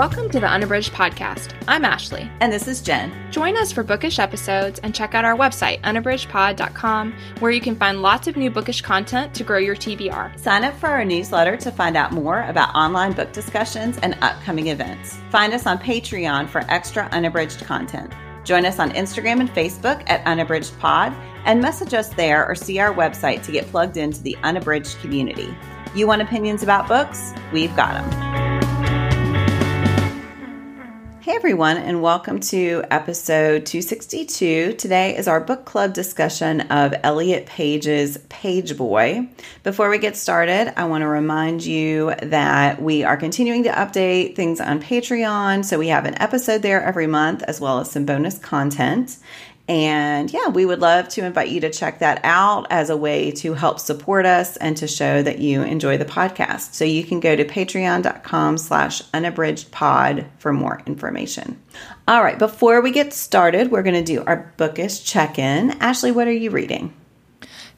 Welcome to the Unabridged Podcast. I'm Ashley. And this is Jen. Join us for bookish episodes and check out our website, unabridgedpod.com, where you can find lots of new bookish content to grow your TBR. Sign up for our newsletter to find out more about online book discussions and upcoming events. Find us on Patreon for extra unabridged content. Join us on Instagram and Facebook at Unabridged Pod and message us there or see our website to get plugged into the unabridged community. You want opinions about books? We've got them. Hey everyone, and welcome to episode 262. Today is our book club discussion of Elliot Page's Pageboy. Before we get started, I want to remind you that we are continuing to update things on Patreon. So we have an episode there every month, as well as some bonus content. And yeah, we would love to invite you to check that out as a way to help support us and to show that you enjoy the podcast. So you can go to patreon.com slash unabridged pod for more information. All right, before we get started, we're going to do our bookish check-in. Ashley, what are you reading?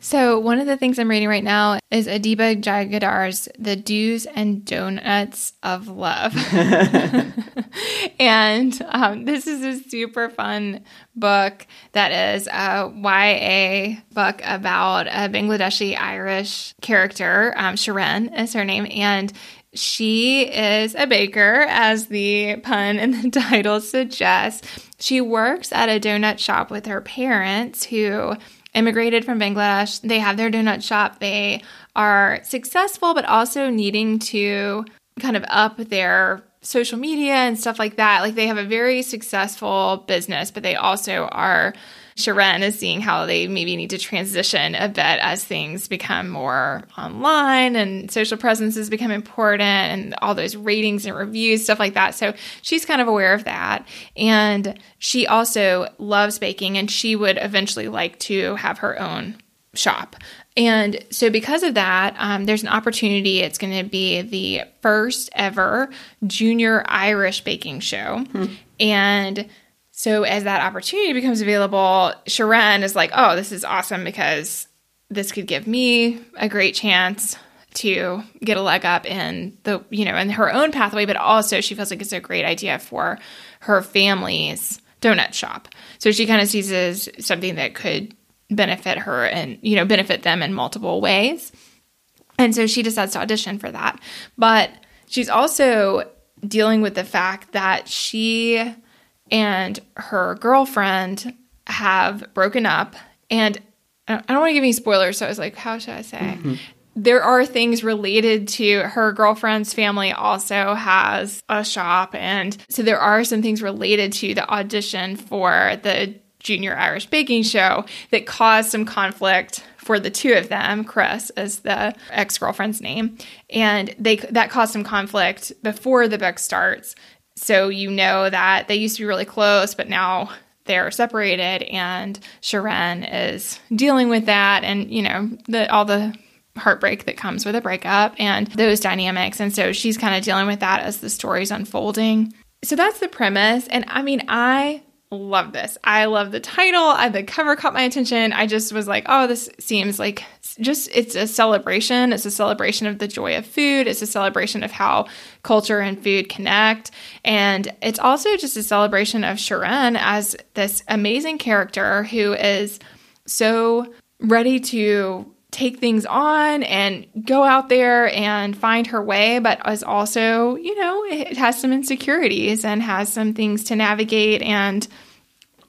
So, one of the things I'm reading right now is Adiba Jaigirdar The Do's and Donuts of Love. and um, this is a super fun book that is a YA book about a Bangladeshi Irish character. Um, Sharon is her name. And she is a baker, as the pun in the title suggests. She works at a donut shop with her parents who immigrated from Bangladesh. They have their donut shop. They are successful, but also needing to kind of up their social media and stuff like that. Like they have a very successful business, but they also are Sharon is seeing how they maybe need to transition a bit as things become more online and social presences become important and all those ratings and reviews, stuff like that. So she's kind of aware of that. And she also loves baking and she would eventually like to have her own shop. And so, because of that, um, there's an opportunity. It's going to be the first ever junior Irish baking show. Hmm. And so as that opportunity becomes available, Sharon is like, oh, this is awesome because this could give me a great chance to get a leg up in the, you know, in her own pathway, but also she feels like it's a great idea for her family's donut shop. So she kind of sees as something that could benefit her and, you know, benefit them in multiple ways. And so she decides to audition for that. But she's also dealing with the fact that she and her girlfriend have broken up. And I don't want to give any spoilers, so I was like, how should I say? Mm-hmm. There are things related to her girlfriend's family, also has a shop. And so there are some things related to the audition for the Junior Irish Baking Show that caused some conflict for the two of them. Chris is the ex girlfriend's name, and they that caused some conflict before the book starts. So you know that they used to be really close, but now they're separated, and Sharon is dealing with that, and you know the all the heartbreak that comes with a breakup and those dynamics. And so she's kind of dealing with that as the story's unfolding. So that's the premise. And I mean, I love this. I love the title. The cover caught my attention. I just was like, oh, this seems like just it's a celebration. It's a celebration of the joy of food. It's a celebration of how culture and food connect. And it's also just a celebration of Sharon as this amazing character who is so ready to take things on and go out there and find her way, but is also, you know, it has some insecurities and has some things to navigate and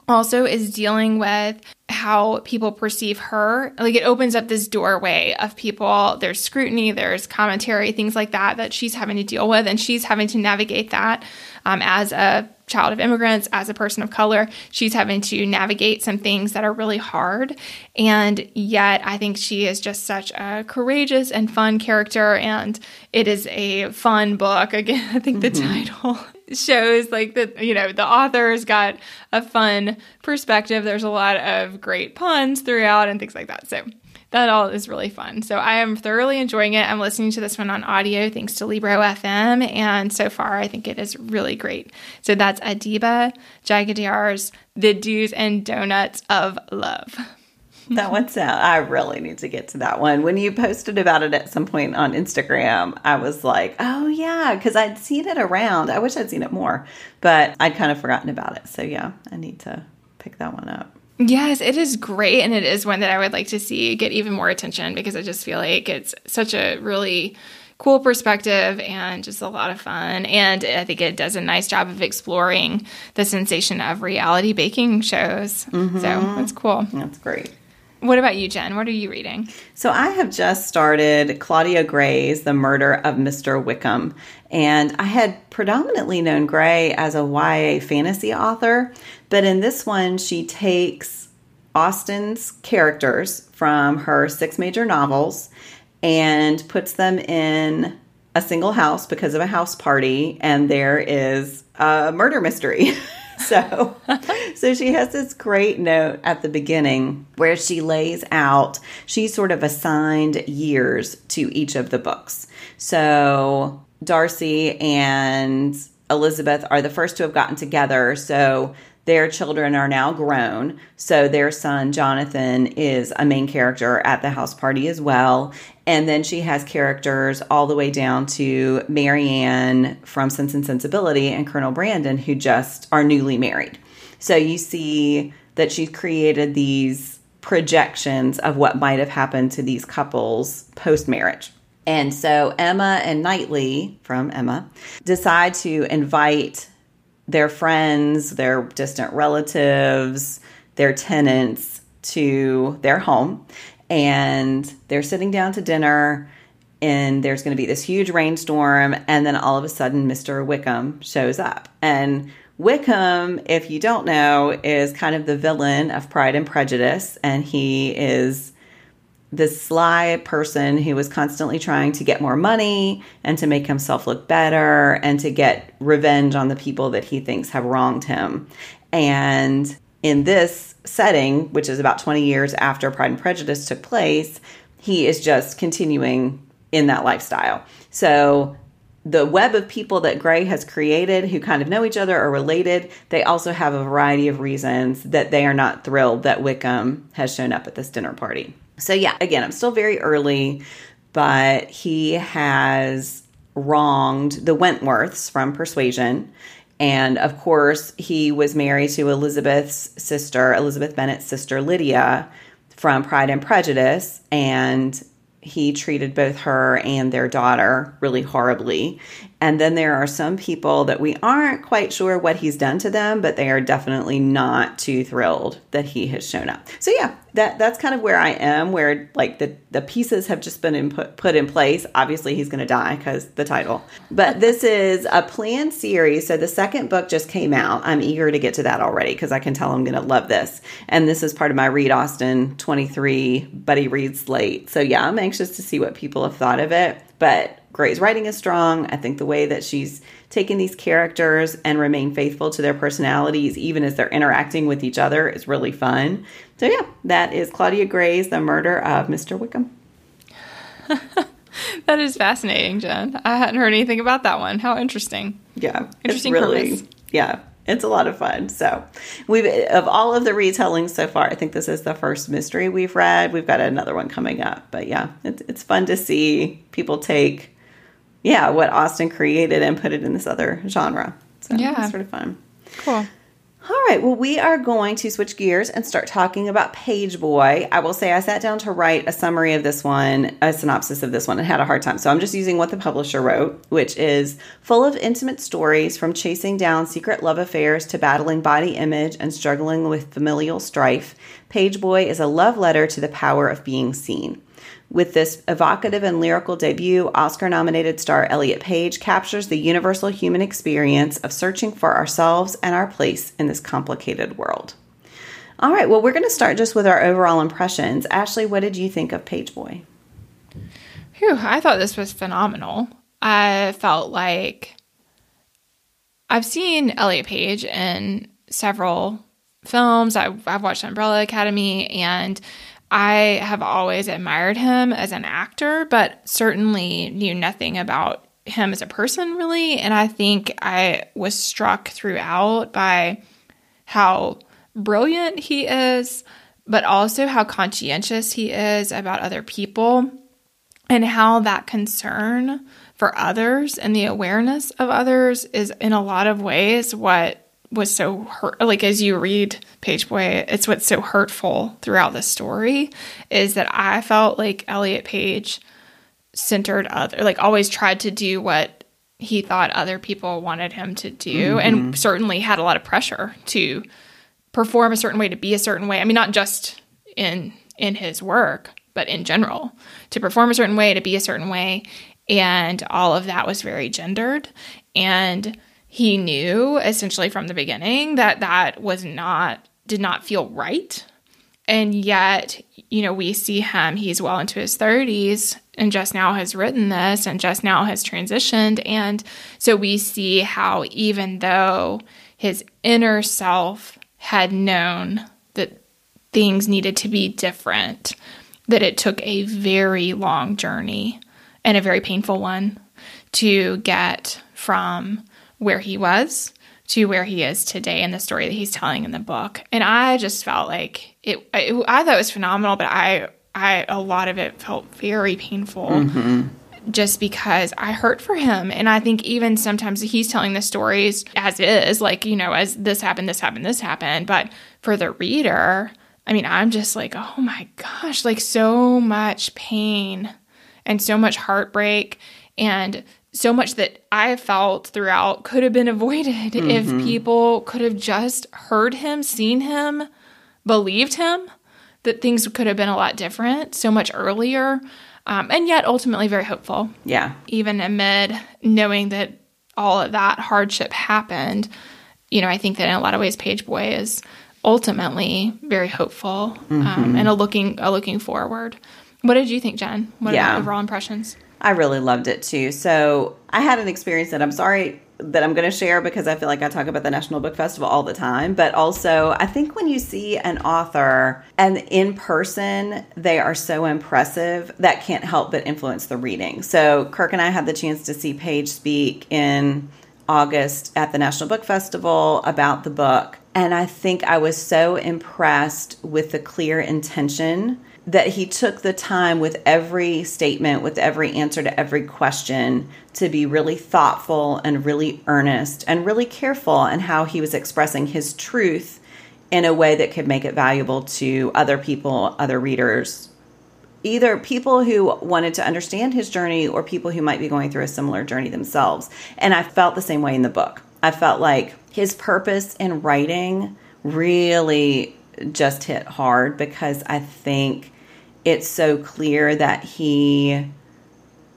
also is dealing with how people perceive her. Like it opens up this doorway of people, there's scrutiny, there's commentary, things like that, that she's having to deal with. And she's having to navigate that um, as a child of immigrants, as a person of color. She's having to navigate some things that are really hard. And yet, I think she is just such a courageous and fun character. And it is a fun book. Again, I think the mm-hmm. title shows like that you know the author's got a fun perspective there's a lot of great puns throughout and things like that so that all is really fun so i am thoroughly enjoying it i'm listening to this one on audio thanks to libro fm and so far i think it is really great so that's adiba Jaigirdar the do's and donuts of love that one sound. I really need to get to that one. When you posted about it at some point on Instagram, I was like, "Oh yeah," because I'd seen it around. I wish I'd seen it more, but I'd kind of forgotten about it. So yeah, I need to pick that one up. Yes, it is great. And it is one that I would like to see get even more attention because I just feel like it's such a really cool perspective and just a lot of fun. And I think it does a nice job of exploring the sensation of reality baking shows. Mm-hmm. So that's cool. That's great. What about you, Jen? What are you reading? So I have just started Claudia Gray's The Murder of Mr. Wickham. And I had predominantly known Gray as a YA fantasy author, but in this one, she takes Austen's characters from her six major novels and puts them in a single house because of a house party, and there is a murder mystery. so so she has this great note at the beginning where she lays out she sort of assigned years to each of the books so darcy and elizabeth are the first to have gotten together so their children are now grown. So their son, Jonathan, is a main character at the house party as well. And then she has characters all the way down to Marianne from Sense and Sensibility and Colonel Brandon, who just are newly married. So you see that she's created these projections of what might have happened to these couples post marriage. And so Emma and Knightley from Emma decide to invite their friends, their distant relatives, their tenants to their home and they're sitting down to dinner and there's going to be this huge rainstorm and then all of a sudden Mr. Wickham shows up. And Wickham, if you don't know, is kind of the villain of Pride and Prejudice and he is this sly person who was constantly trying to get more money and to make himself look better and to get revenge on the people that he thinks have wronged him. And in this setting, which is about 20 years after Pride and Prejudice took place, he is just continuing in that lifestyle. So the web of people that Gray has created who kind of know each other or related, they also have a variety of reasons that they are not thrilled that Wickham has shown up at this dinner party. So, yeah, again, I'm still very early, but he has wronged the Wentworths from Persuasion and of course, he was married to Elizabeth's sister, Elizabeth Bennet's sister, Lydia, from Pride and Prejudice. And he treated both her and their daughter really horribly. And then there are some people that we aren't quite sure what he's done to them, but they are definitely not too thrilled that he has shown up. So yeah, that that's kind of where I am, where like the the pieces have just been in put, put in place. Obviously, he's going to die because the title. But this is a planned series. So the second book just came out. I'm eager to get to that already because I can tell I'm going to love this. And this is part of my Read Austen 23 Buddy Read slate. So yeah, I'm anxious to see what people have thought of it. But Gray's writing is strong. I think the way that she's taken these characters and remain faithful to their personalities, even as they're interacting with each other, is really fun. So, yeah, that is Claudia Gray's The Murder of Mr. Wickham. that is fascinating, Jen. I hadn't heard anything about that one. How interesting. Yeah. Interesting really, premise. Yeah. It's a lot of fun. So, we've of all of the retellings so far, I think this is the first mystery we've read. We've got another one coming up, but yeah, it's it's fun to see people take yeah, what Austen created and put it in this other genre. So yeah, it's sort of fun. Cool. All right, well, we are going to switch gears and start talking about Pageboy. I will say I sat down to write a summary of this one, a synopsis of this one, and had a hard time. So I'm just using what the publisher wrote, which is full of intimate stories from chasing down secret love affairs to battling body image and struggling with familial strife. Pageboy is a love letter to the power of being seen. With this evocative and lyrical debut, Oscar nominated star Elliot Page captures the universal human experience of searching for ourselves and our place in this complicated world. All right, well, we're going to start just with our overall impressions. Ashley, what did you think of Pageboy? Whew, I thought this was phenomenal. I felt like I've seen Elliot Page in several films. I, I've watched Umbrella Academy, and I have always admired him as an actor, but certainly knew nothing about him as a person, really. And I think I was struck throughout by how brilliant he is, but also how conscientious he is about other people and how that concern for others and the awareness of others is in a lot of ways what was so hurt like as you read page boy it's what's so hurtful throughout the story is that i felt like elliot page centered other like always tried to do what he thought other people wanted him to do mm-hmm. and certainly had a lot of pressure to perform a certain way to be a certain way. I mean not just in in his work but in general to perform a certain way to be a certain way. And all of that was very gendered. And he knew essentially from the beginning that that was not did not feel right. And yet you know we see him he's well into his 30s and just now has written this and just now has transitioned. And so we see how even though his inner self had known that things needed to be different that it took a very long journey and a very painful one to get from where he was to where he is today and the story that he's telling in the book. And I just felt like it, it I thought it was phenomenal, but I I a lot of it felt very painful. Mm-hmm. Just because I hurt for him. And I think even sometimes he's telling the stories as is, like, you know, as this happened, this happened, this happened. But for the reader, I mean, I'm just like, oh my gosh, like so much pain and so much heartbreak and so much that I felt throughout could have been avoided mm-hmm. if people could have just heard him, seen him, believed him, that things could have been a lot different so much earlier. Um, and yet ultimately very hopeful. Yeah. Even amid knowing that all of that hardship happened, you know, I think that in a lot of ways, Pageboy is ultimately very hopeful um, mm-hmm. um, and a looking a looking forward. What did you think, Jen? What yeah. overall impressions? I really loved it too. So I had an experience that I'm sorry that I'm going to share because I feel like I talk about the National Book Festival all the time. But also, I think when you see an author and in person, they are so impressive that can't help but influence the reading. So Kirk and I had the chance to see Page speak in August at the National Book Festival about the book. And I think I was so impressed with the clear intention that he took the time with every statement, with every answer to every question, to be really thoughtful and really earnest and really careful in how he was expressing his truth in a way that could make it valuable to other people, other readers, either people who wanted to understand his journey or people who might be going through a similar journey themselves. And I felt the same way in the book. I felt like his purpose in writing really just hit hard because I think it's so clear that he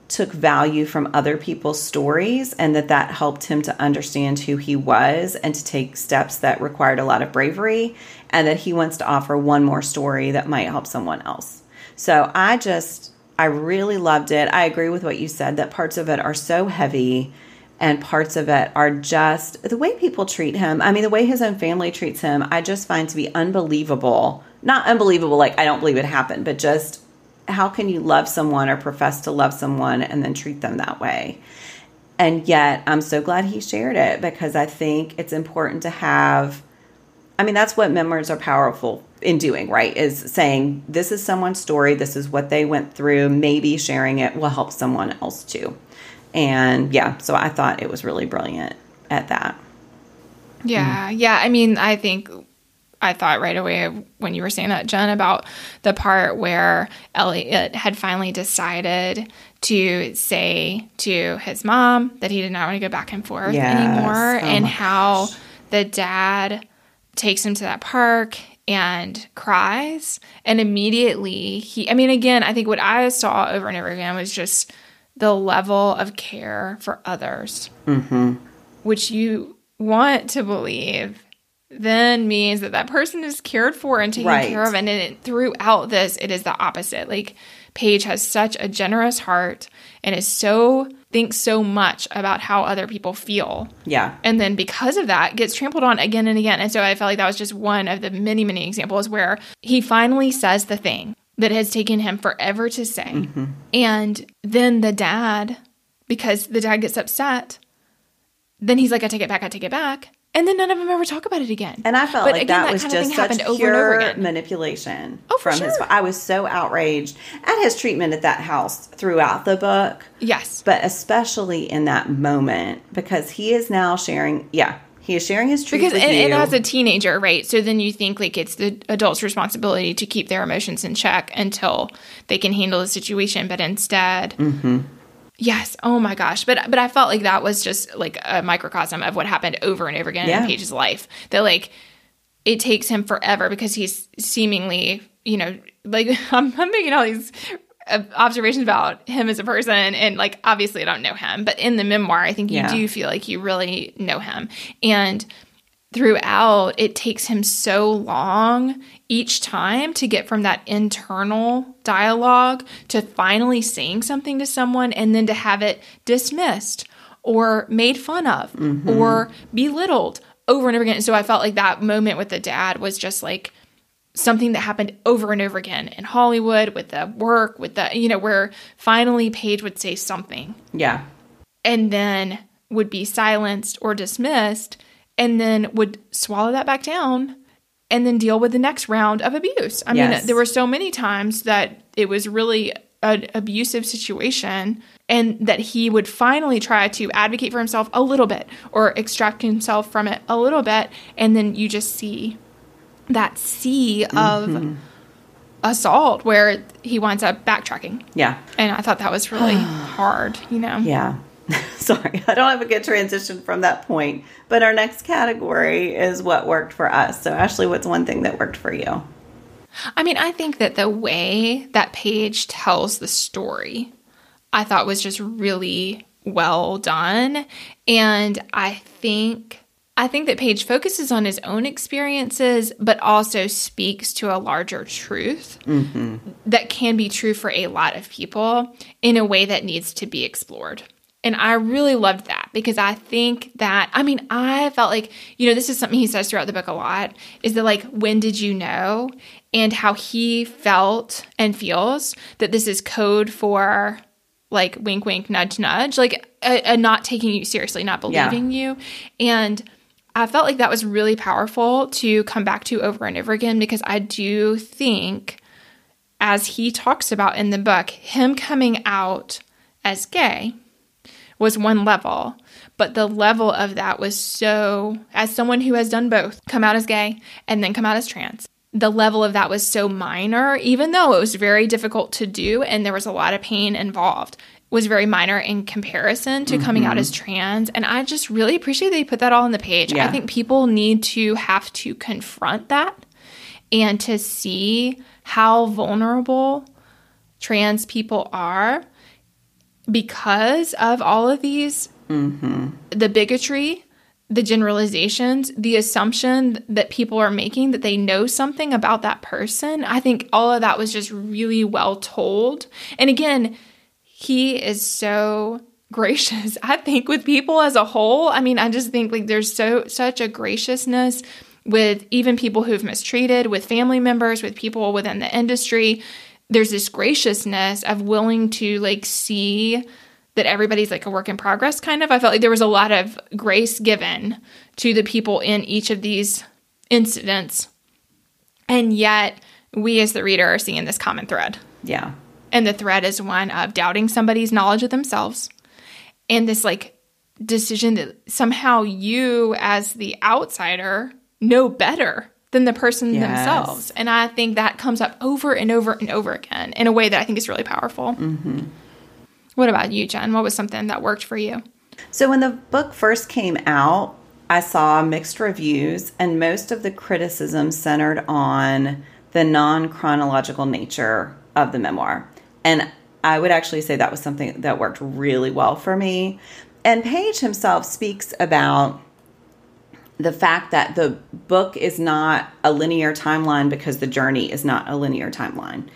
took value from other people's stories and that that helped him to understand who he was and to take steps that required a lot of bravery and that he wants to offer one more story that might help someone else. So I just I really loved it. I agree with what you said that parts of it are so heavy and parts of it are just the way people treat him. I mean, the way his own family treats him, I just find to be unbelievable not unbelievable, like I don't believe it happened, but just how can you love someone or profess to love someone and then treat them that way? And yet, I'm so glad he shared it because I think it's important to have. I mean, that's what memoirs are powerful in doing, right? Is saying, this is someone's story, this is what they went through. Maybe sharing it will help someone else too. And yeah, so I thought it was really brilliant at that. Yeah, mm. yeah. I mean, I think I thought right away when you were saying that, Jen, about the part where Elliot had finally decided to say to his mom that he did not want to go back and forth yes. anymore, oh and how gosh. the dad takes him to that park and cries. And immediately he, I mean, again, I think what I saw over and over again was just the level of care for others, mm-hmm. which you want to believe then means that that person is cared for and taken right. care of. And it, throughout this, it is the opposite. Like Page has such a generous heart and is so thinks so much about how other people feel. Yeah. And then because of that, gets trampled on again and again. And so I felt like that was just one of the many, many examples where he finally says the thing that has taken him forever to say. Mm-hmm. And then the dad, because the dad gets upset, then he's like, I take it back, I take it back and then none of them ever talk about it again. And I felt But like again, that, that was kind of just such over and pure over again. manipulation Oh, from his. I was so outraged at his treatment at that house throughout the book, yes, but especially in that moment because he is now sharing. Yeah, he is sharing his truth because with and, and as a teenager, right? So then you think like it's the adult's responsibility to keep their emotions in check until they can handle the situation, but instead. Mm-hmm. Yes. Oh my gosh. But but I felt like that was just like a microcosm of what happened over and over again Yeah. in Page's life. That like it takes him forever because he's seemingly, you know, like I'm, I'm making all these uh, observations about him as a person, and like obviously I don't know him, but in the memoir, I think you Yeah. do feel like you really know him, and throughout it takes him so long each time to get from that internal dialogue to finally saying something to someone and then to have it dismissed or made fun of mm-hmm. or belittled over and over again. So I felt like that moment with the dad was just like something that happened over and over again in Hollywood with the work, with the, you know, where finally Page would say something. Yeah, and then would be silenced or dismissed and then would swallow that back down and then deal with the next round of abuse. I Yes. mean, there were so many times that it was really an abusive situation and that he would finally try to advocate for himself a little bit or extract himself from it a little bit and then you just see that sea of mm-hmm. assault where he winds up backtracking. yeah, And I thought that was really hard, you know. yeah. Sorry, I don't have a good transition from that point. But our next category is what worked for us. So, Ashley, what's one thing that worked for you? I mean, I think that the way that page tells the story, I thought was just really well done. And I think I think that Page focuses on his own experiences, but also speaks to a larger truth mm-hmm. that can be true for a lot of people in a way that needs to be explored. And I really loved that because I think that, I mean, I felt like, you know, this is something he says throughout the book a lot is that, like, when did you know? And how he felt and feels that this is code for, like, wink, wink, nudge, nudge, like, a, a not taking you seriously, not Yeah. believing you. And I felt like that was really powerful to come back to over and over again because I do think, as he talks about in the book, him coming out as gay was one level, but the level of that was so, as someone who has done both, come out as gay and then come out as trans, the level of that was so minor, even though it was very difficult to do and there was a lot of pain involved, was very minor in comparison to coming out mm-hmm. as trans. And I just really appreciate that he put that all on the page. Yeah. I think people need to have to confront that and to see how vulnerable trans people are because of all of these mm-hmm. the bigotry the generalizations the assumption that people are making that they know something about that person i think all of that was just really well told. And again he is so gracious i think with people as a whole. I mean i just think like there's so such a graciousness with even people who've mistreated with family members with people within the industry there's this graciousness of willing to like see that everybody's like a work in progress kind of. I felt like there was a lot of grace given to the people in each of these incidents. And yet we as the reader are seeing this common thread. Yeah. and the thread is one of doubting somebody's knowledge of themselves and this like decision that somehow you as the outsider know better than the person Yes. themselves and i think that comes up over and over and over again in a way that i think is really powerful mm-hmm. what about you jen what was something that worked for you So when the book first came out, I saw mixed reviews, and most of the criticism centered on the non chronological nature of the memoir. And I would actually say that was something that worked really well for me. And Page himself speaks about the fact that the book is not a linear timeline because the journey is not a linear timeline.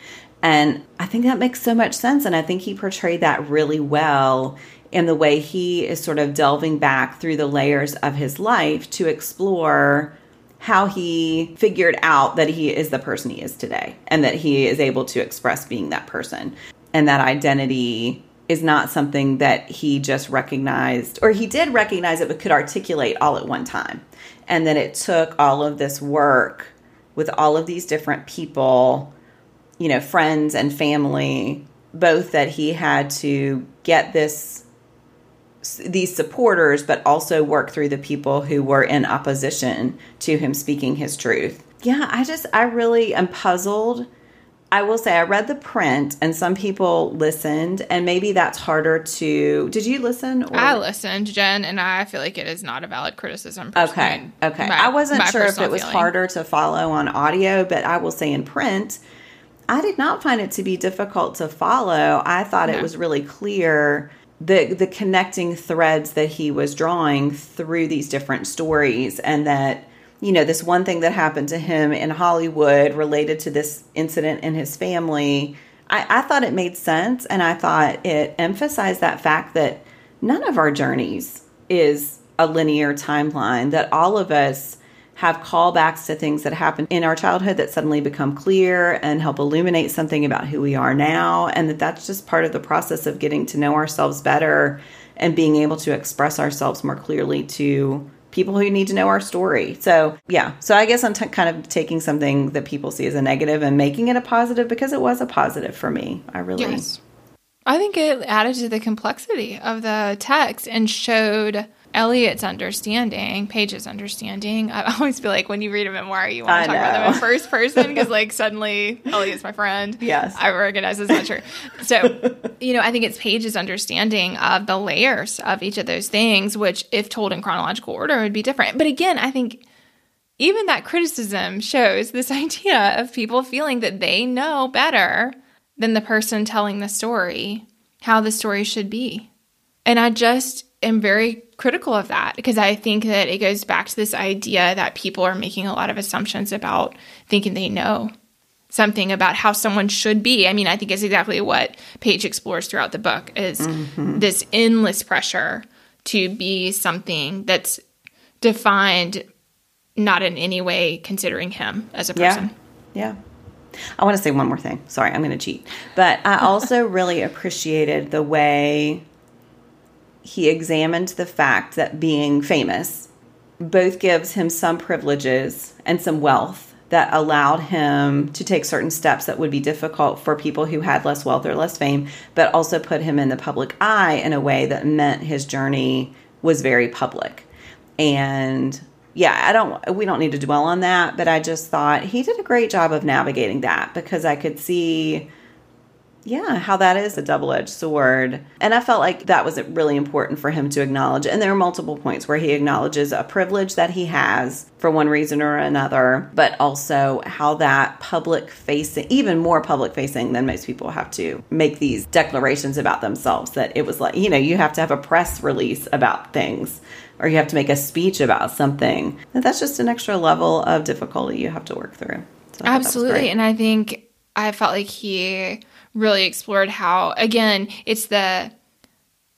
And I think that makes so much sense. And I think he portrayed that really well in the way he is sort of delving back through the layers of his life to explore how he figured out that he is the person he is today and that he is able to express being that person. And that identity is not something that he just recognized, or he did recognize it, but could articulate all at one time. And then it took all of this work with all of these different people, you know, friends and family, both that he had to get this these supporters but also work through the people who were in opposition to him speaking his truth. Yeah, I just I really am puzzled I will say I read the print and some people listened and maybe that's harder to Did you listen? Or? I listened, Jen, and I feel like it is not a valid criticism. Okay. Okay. My, I wasn't sure if it was feeling. harder to follow on audio, but I will say in print I did not find it to be difficult to follow. I thought no. it was really clear the the connecting threads that he was drawing through these different stories and that you know, this one thing that happened to him in Hollywood related to this incident in his family. I, I thought it made sense, and I thought it emphasized that fact that none of our journeys is a linear timeline, that all of us have callbacks to things that happened in our childhood that suddenly become clear and help illuminate something about who we are now and that that's just part of the process of getting to know ourselves better and being able to express ourselves more clearly to people who need to know our story. So, yeah. So, I guess I'm t- kind of taking something that people see as a negative and making it a positive because it was a positive for me. I really. Yes. I think it added to the complexity of the text and showed Elliot's understanding, Page's understanding. I always feel like when you read a memoir, you want to talk about them in first person because, like, suddenly Elliot's my friend. Yes, I recognize this not true. So, you know, I think it's Page's understanding of the layers of each of those things, which, if told in chronological order, would be different. But again, I think even that criticism shows this idea of people feeling that they know better than the person telling the story how the story should be. And I just am very critical of that because I think that it goes back to this idea that people are making a lot of assumptions about thinking they know something about how someone should be. I mean, I think it's exactly what Page explores throughout the book is mm-hmm. this endless pressure to be something that's defined not in any way considering him as a person. Yeah. Yeah. I want to say one more thing. Sorry, I'm going to cheat. But I also really appreciated the way he examined the fact that being famous both gives him some privileges and some wealth that allowed him to take certain steps that would be difficult for people who had less wealth or less fame, but also put him in the public eye in a way that meant his journey was very public. And yeah, I don't we don't need to dwell on that, but I just thought he did a great job of navigating that because I could see yeah, how that is a double edged sword. And I felt like that was really important for him to acknowledge. And there are multiple points where he acknowledges a privilege that he has for one reason or another, but also how that public facing, even more public facing than most people have to make these declarations about themselves. That it was like, you know, you have to have a press release about things or you have to make a speech about something. That's just an extra level of difficulty you have to work through. So Absolutely. And I think I felt like he really explored how, again, it's the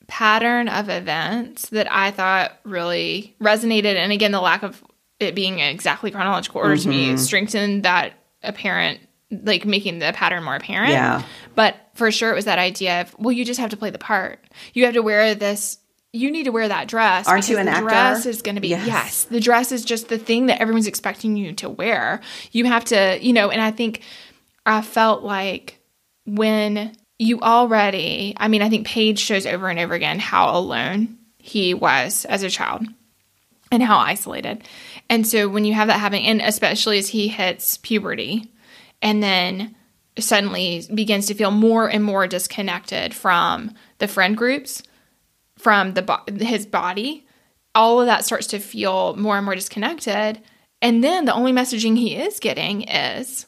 pattern of events that I thought really resonated. And again, the lack of it being exactly chronological order mm-hmm. to me mm-hmm. strengthened that apparent, like making the pattern more apparent. Yeah. But for sure, it was that idea of, well, you just have to play the part. You have to wear this you need to wear that dress. Aren't you an the actor? dress is going to be yes. yes. The dress is just the thing that everyone's expecting you to wear. You have to, you know, and I think I felt like when you already, I mean, I think Page shows over and over again how alone he was as a child and how isolated. And so when you have that happening, and especially as he hits puberty and then suddenly begins to feel more and more disconnected from the friend groups, from the his body, all of that starts to feel more and more disconnected. And then the only messaging he is getting is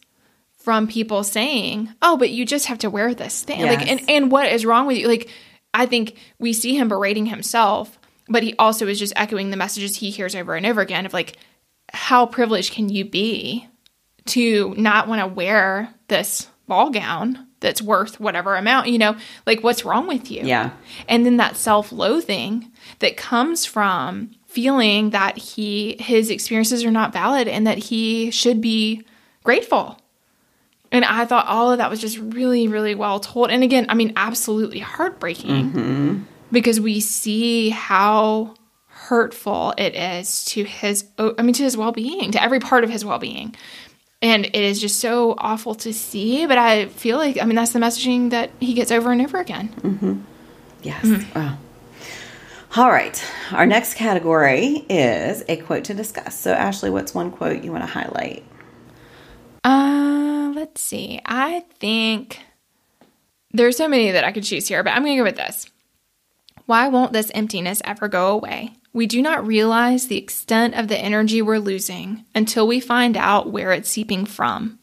from people saying, "Oh, but you just have to wear this thing." Yes. Like and and what is wrong with you? Like I think we see him berating himself, but he also is just echoing the messages he hears over and over again of like how privileged can you be to not want to wear this ball gown that's worth whatever amount, you know, like what's wrong with you? Yeah. And then that self-loathing that comes from feeling that he his experiences are not valid and that he should be grateful And I thought all of that was just really, really well told. And again, I mean, absolutely heartbreaking mm-hmm. because we see how hurtful it is to his, I mean, to his well being, to every part of his well being. And it is just so awful to see. But I feel like, I mean, that's the messaging that he gets over and over again. Mm-hmm. Yes. Mm-hmm. Wow. All right. Our next category is a quote to discuss. So, Ashley, what's one quote you want to highlight? Uh, let's see. I think there's so many that I could choose here, but I'm going to go with this. Why won't this emptiness ever go away? We do not realize the extent of the energy we're losing until we find out where it's seeping from.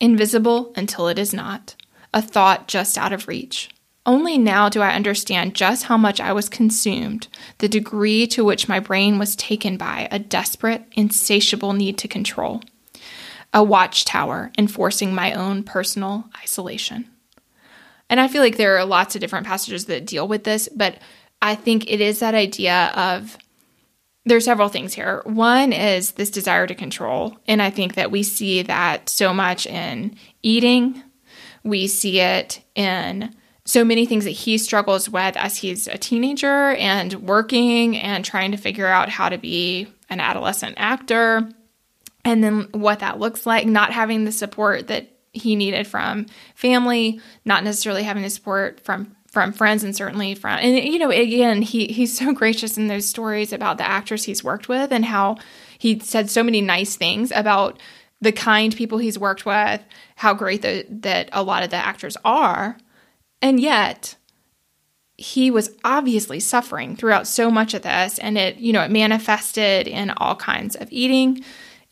Invisible until it is not, a thought just out of reach. Only now do I understand just how much I was consumed, the degree to which my brain was taken by a desperate, insatiable need to control a watchtower enforcing my own personal isolation. And I feel like there are lots of different passages that deal with this, but I think it is that idea of there's several things here. One is this desire to control, and I think that we see that so much in eating. We see it in so many things that he struggles with as he's a teenager and working and trying to figure out how to be an adolescent actor and then what that looks like, not having the support that he needed from family, not necessarily having the support from from friends and certainly from and you know again he he's so gracious in those stories about the actors he's worked with and how he said so many nice things about the kind people he's worked with, how great the, that a lot of the actors are. And yet, he was obviously suffering throughout so much of this and it you know it manifested in all kinds of eating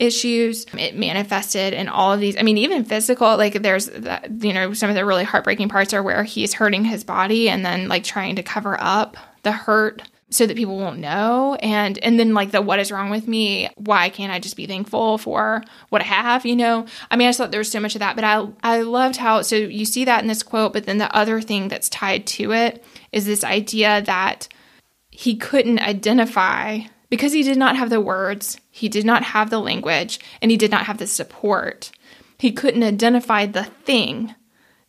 issues. It manifested in all of these. I mean, even physical, like there's, that, you know, some of the really heartbreaking parts are where he's hurting his body and then like trying to cover up the hurt so that people won't know and and then like the what is wrong with me why can't i just be thankful for what i have you know i mean i just thought there was so much of that but i i loved how so you see that in this quote but then the other thing that's tied to it is this idea that he couldn't identify because he did not have the words, he did not have the language, and he did not have the support. He couldn't identify the thing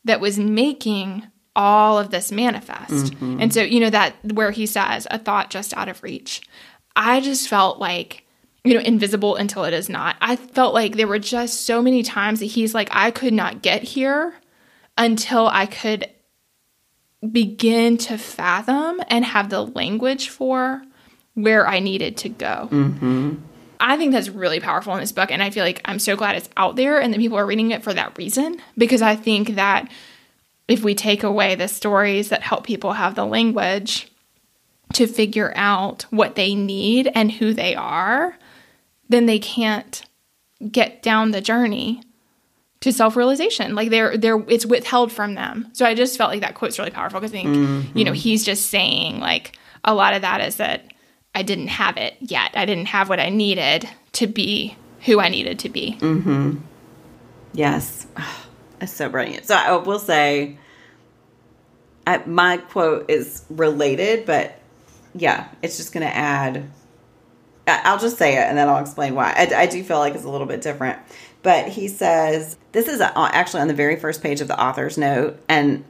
that was making all of this manifest. Mm-hmm. And so, you know, that where he says, a thought just out of reach. I just felt like, you know, invisible until it is not. I felt like there were just so many times that he's like, I could not get here until I could begin to fathom and have the language for where I needed to go. Mm-hmm. I think that's really powerful in this book. And I feel like I'm so glad it's out there and that people are reading it for that reason. Because I think that if we take away the stories that help people have the language to figure out what they need and who they are, then they can't get down the journey to self-realization like they're they're it's withheld from them so i just felt like that quote's really powerful because i think mm-hmm. you know he's just saying like a lot of that is that I didn't have it yet. I didn't have what I needed to be who I needed to be. Mm-hmm. Yes. Oh, that's so brilliant. So I will say, I, my quote is related, but yeah, it's just going to add. I'll just say it and then I'll explain why. I, I, do feel like it's a little bit different. But he says, this is actually on the very first page of the author's note. And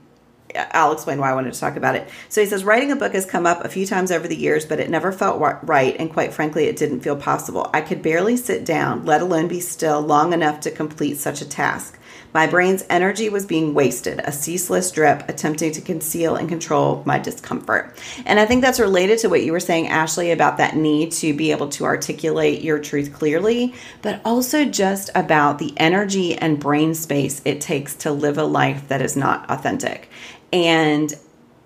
I'll explain why I wanted to talk about it. So he says, writing a book has come up a few times over the years, but it never felt right, and quite frankly, it didn't feel possible. I could barely sit down, let alone be still, long enough to complete such a task. My brain's energy was being wasted, a ceaseless drip, attempting to conceal and control my discomfort. And I think that's related to what you were saying, Ashley, about that need to be able to articulate your truth clearly, but also just about the energy and brain space it takes to live a life that is not authentic. And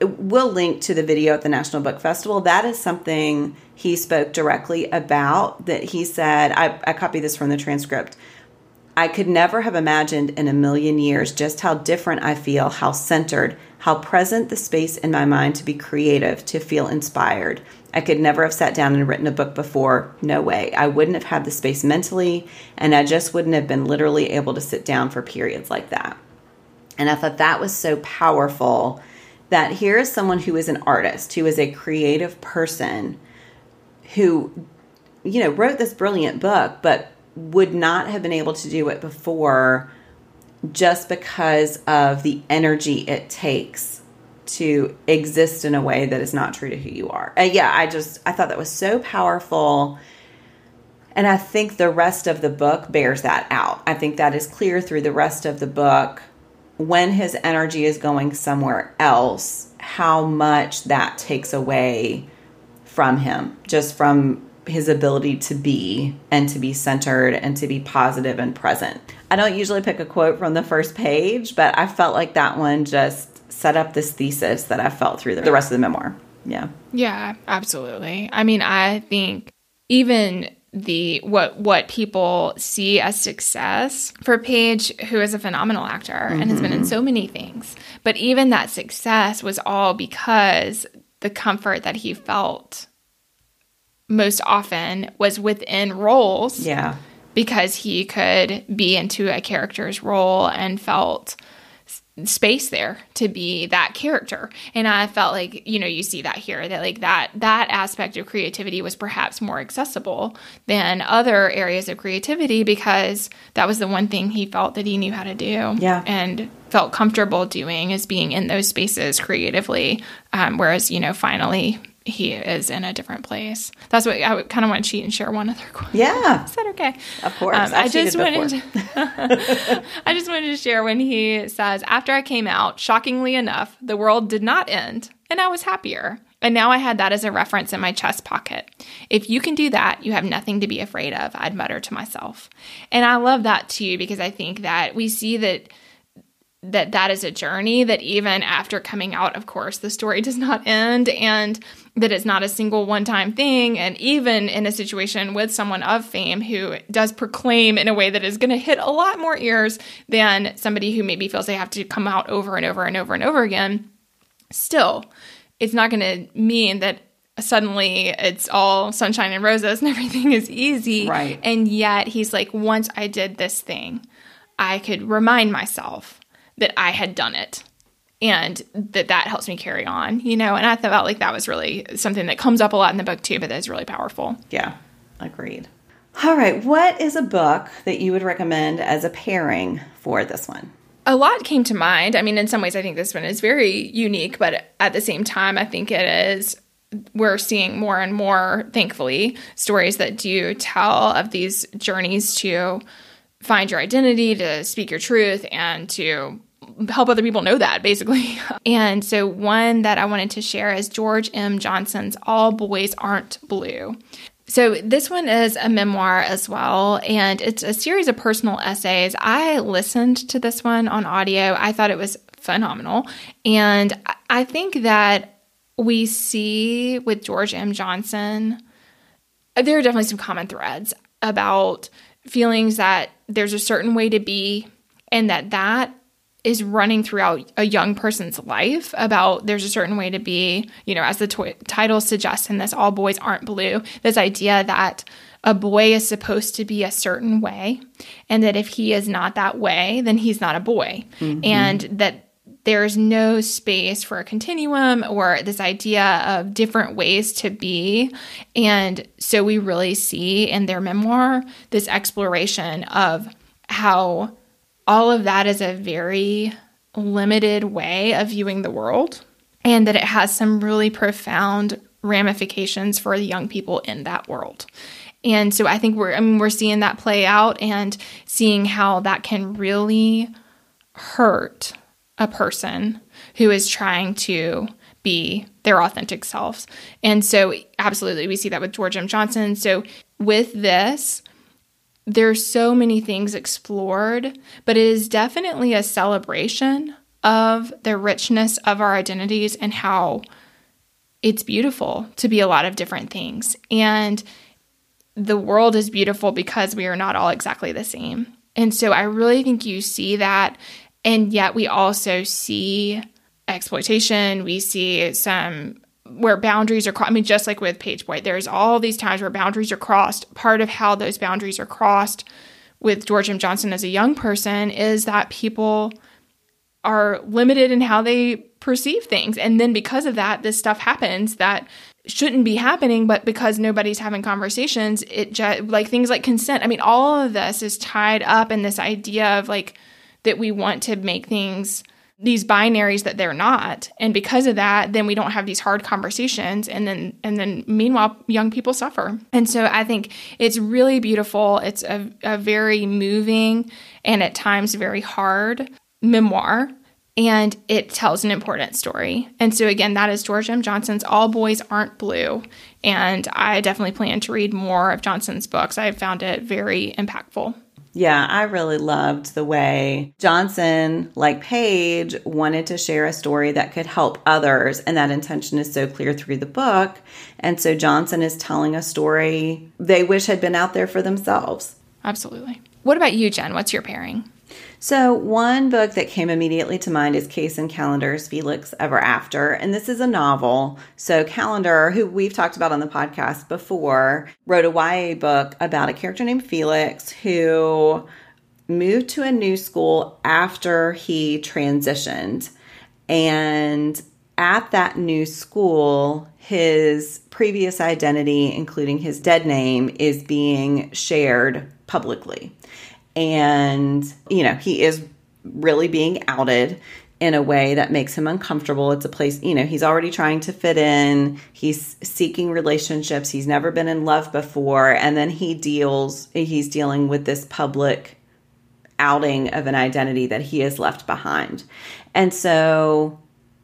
we'll link to the video at the National Book Festival. That is something he spoke directly about. That he said, I, I copy this from the transcript. I could never have imagined in a million years just how different I feel, how centered, how present the space in my mind to be creative, to feel inspired. I could never have sat down and written a book before. No way. I wouldn't have had the space mentally, and I just wouldn't have been literally able to sit down for periods like that. And I thought that was so powerful that here is someone who is an artist, who is a creative person, who, you know, wrote this brilliant book, but would not have been able to do it before just because of the energy it takes to exist in a way that is not true to who you are. And yeah, I just I thought that was so powerful. And I think the rest of the book bears that out. I think that is clear through the rest of the book when his energy is going somewhere else, how much that takes away from him, just from his ability to be and to be centered and to be positive and present. I don't usually pick a quote from the first page, but I felt like that one just set up this thesis that I felt through the rest of the memoir. Yeah. Yeah, absolutely. I mean, I think even the what what people see as success for Page, who is a phenomenal actor mm-hmm. and has been in so many things, but even that success was all because the comfort that he felt most often was within roles. Yeah. Because he could be into a character's role and felt space there to be that character and i felt like you know you see that here that like that that aspect of creativity was perhaps more accessible than other areas of creativity because that was the one thing he felt that he knew how to do yeah and felt comfortable doing is being in those spaces creatively um, whereas you know finally he is in a different place. That's what I kind of want to cheat and share one other quote. Yeah, is that okay? Of course. Um, I just wanted. To, I just wanted to share when he says, "After I came out, shockingly enough, the world did not end, and I was happier." And now I had that as a reference in my chest pocket. If you can do that, you have nothing to be afraid of, I'd mutter to myself. And I love that too, because I think that we see that that that is a journey that even after coming out of course the story does not end and that it's not a single one time thing. And even in a situation with someone of fame who does proclaim in a way that is going to hit a lot more ears than somebody who maybe feels they have to come out over and over and over and over again still it's not going to mean that suddenly it's all sunshine and roses and everything is easy. Right. And yet he's like once i did this thing i could remind myself that I had done it and that that helps me carry on, you know. And I felt like that was really something that comes up a lot in the book too, but that's really powerful. Yeah, agreed. All right, what is a book that you would recommend as a pairing for this one? A lot came to mind. I mean, in some ways, I think this one is very unique, but at the same time, I think it is. We're seeing more and more, thankfully, stories that do tell of these journeys to find your identity, to speak your truth, and to help other people know that basically. And so one that I wanted to share is George M. Johnson's All Boys Aren't Blue. So this one is a memoir as well, and it's a series of personal essays. I listened to this one on audio. I thought it was phenomenal. And I think that we see with George M. Johnson, there are definitely some common threads about feelings that there's a certain way to be and that that is running throughout a young person's life about there's a certain way to be, you know, as the t- title suggests in this, all boys aren't blue. This idea that a boy is supposed to be a certain way, and that if he is not that way, then he's not a boy. Mm-hmm. And that there's no space for a continuum or this idea of different ways to be. And so we really see in their memoir this exploration of how all of that is a very limited way of viewing the world and that it has some really profound ramifications for the young people in that world. And so I think we're I mean we're seeing that play out and seeing how that can really hurt a person who is trying to be their authentic selves. And so absolutely we see that with George M. Johnson. So with this, there's so many things explored, but it is definitely a celebration of the richness of our identities and how it's beautiful to be a lot of different things. And the world is beautiful because we are not all exactly the same. And so I really think you see that. And yet we also see exploitation, we see some where boundaries are crossed. I mean, just like with Pageboy, there's all these times where boundaries are crossed. Part of how those boundaries are crossed with George M. Johnson as a young person is that people are limited in how they perceive things. And then because of that, this stuff happens that shouldn't be happening, but because nobody's having conversations, it just like things like consent. I mean, all of this is tied up in this idea of like that we want to make things these binaries that they're not and because of that then we don't have these hard conversations and then and then meanwhile young people suffer and so i think it's really beautiful it's a, a very moving and at times very hard memoir and it tells an important story. And so, again, that is George M. Johnson's All Boys Aren't Blue. And I definitely plan to read more of Johnson's books. I found it very impactful. Yeah, I really loved the way Johnson, like Page, wanted to share a story that could help others. And that intention is so clear through the book. And so Johnson is telling a story they wish had been out there for themselves. Absolutely. What about you, Jen? What's your pairing? So, one book that came immediately to mind is Kacen Callender's Felix Ever After. And this is a novel. So, Calendar, who we've talked about on the podcast before, wrote a YA book about a character named Felix who moved to a new school after he transitioned. And at that new school, his previous identity, including his dead name, is being shared publicly and you know he is really being outed in a way that makes him uncomfortable. It's a place, you know, he's already trying to fit in. He's seeking relationships. He's never been in love before. And then he deals, he's dealing with this public outing of an identity that he has left behind. And so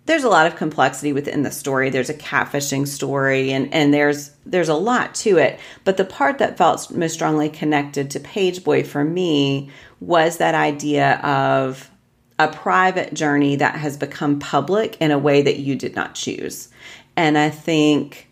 there's a lot of complexity within the story. There's a catfishing story and, and there's there's a lot to it. But the part that felt most strongly connected to Pageboy for me was that idea of a private journey that has become public in a way that you did not choose. And I think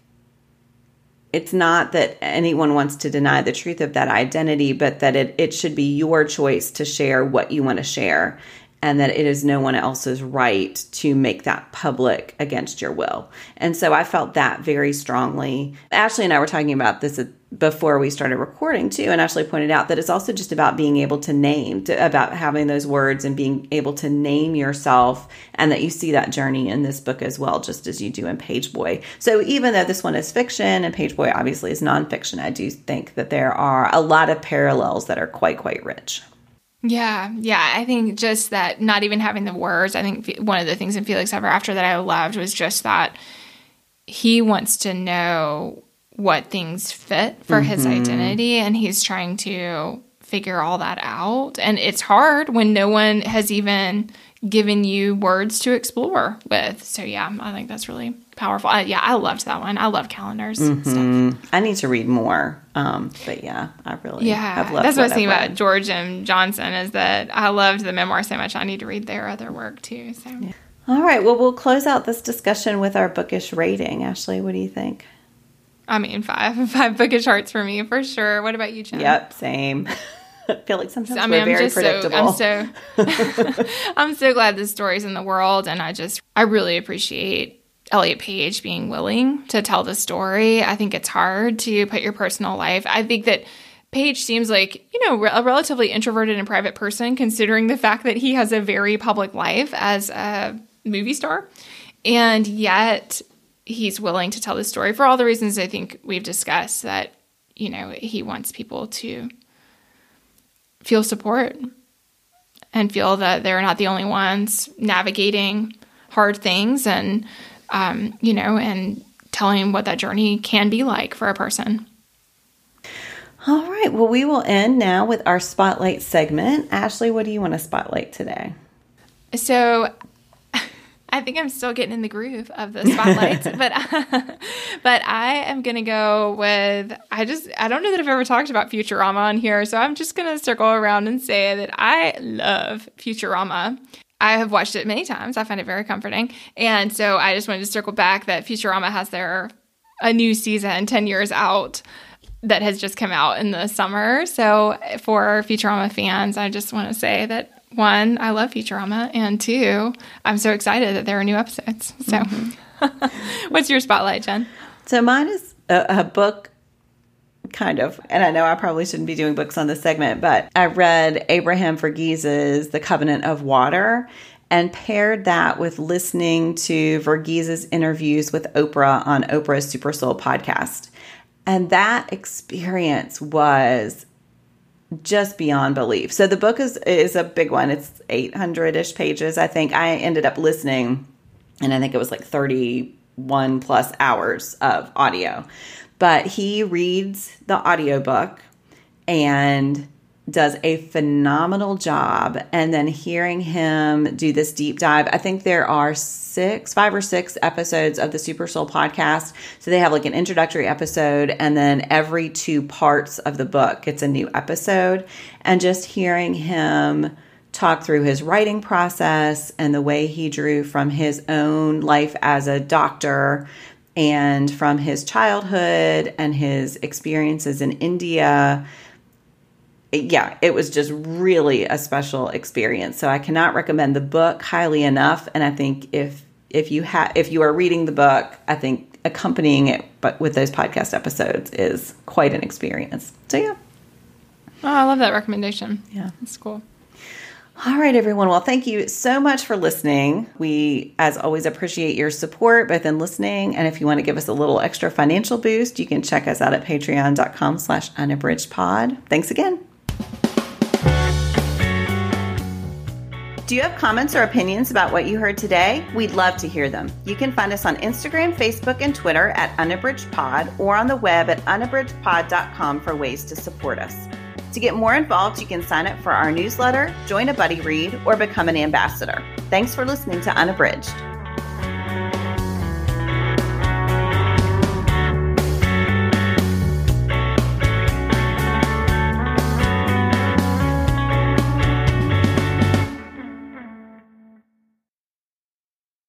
it's not that anyone wants to deny the truth of that identity, but that it, it should be your choice to share what you want to share and that it is no one else's right to make that public against your will. And so I felt that very strongly. Ashley and I were talking about this before we started recording too, and Ashley pointed out that it's also just about being able to name, to, about having those words and being able to name yourself, and that you see that journey in this book as well, just as you do in Pageboy. So even though this one is fiction and Pageboy obviously is nonfiction, I do think that there are a lot of parallels that are quite, quite rich. Yeah, yeah. I think just that not even having the words, I think one of the things in Felix Ever After that I loved was just that he wants to know what things fit for mm-hmm. his identity and he's trying to figure all that out. And it's hard when no one has even given you words to explore with. So, yeah, I think that's really powerful. I, yeah, I loved that one. I love Callender's. Mm-hmm. I need to read more. Um, but yeah, I really yeah. That's what, what I was thinking about George M. Johnson is that I loved the memoir so much. I need to read their other work too. So. Yeah. All right. Well, we'll close out this discussion with our bookish rating. Ashley, what do you think? I mean, five five bookish hearts for me for sure. What about you, Jen? Yep, same. Feel like sometimes I mean, we're very predictable. So, I'm so I'm so glad this story's in the world, and I just I really appreciate Elliot Page being willing to tell the story. I think it's hard to put your personal life. I think that Page seems like, you know, a relatively introverted and private person, considering the fact that he has a very public life as a movie star. And yet he's willing to tell the story for all the reasons I think we've discussed that, you know, he wants people to feel support and feel that they're not the only ones navigating hard things and um, you know, and telling what that journey can be like for a person. All right. Well, we will end now with our spotlight segment. Ashley, what do you want to spotlight today? So, I think I'm still getting in the groove of the spotlights, but but I am gonna go with I just I don't know that I've ever talked about Futurama on here, so I'm just gonna circle around and say that I love Futurama. I have watched it many times. I find it very comforting. And so I just wanted to circle back that Futurama has their a new season 10 years out that has just come out in the summer. So for Futurama fans, I just want to say that one, I love Futurama, and two, I'm so excited that there are new episodes. So, mm-hmm. what's your spotlight, Jen? So mine is a, a book kind of. And I know I probably shouldn't be doing books on this segment, but I read Abraham Verghese's The Covenant of Water and paired that with listening to Verghese's interviews with Oprah on Oprah's Super Soul podcast. And that experience was just beyond belief. So the book is is a big one. It's 800ish pages, I think. I ended up listening and I think it was like 31 plus hours of audio. But he reads the audiobook and does a phenomenal job. And then hearing him do this deep dive, I think there are six, five or six episodes of the Super Soul podcast. So they have like an introductory episode, and then every two parts of the book, it's a new episode. And just hearing him talk through his writing process and the way he drew from his own life as a doctor and from his childhood and his experiences in India yeah, it was just really a special experience. So I cannot recommend the book highly enough. And I think if if you have if you are reading the book, I think accompanying it but with those podcast episodes is quite an experience. So yeah. Oh, I love that recommendation. Yeah. That's cool. All right, everyone. Well, thank you so much for listening. We, as always, appreciate your support, both in listening and if you want to give us a little extra financial boost, you can check us out at patreon.com slash unabridgedpod. Thanks again. Do you have comments or opinions about what you heard today? We'd love to hear them. You can find us on Instagram, Facebook, and Twitter at unabridgedpod or on the web at unabridgedpod.com for ways to support us. To get more involved, you can sign up for our newsletter, join a buddy read, or become an ambassador. Thanks for listening to Unabridged.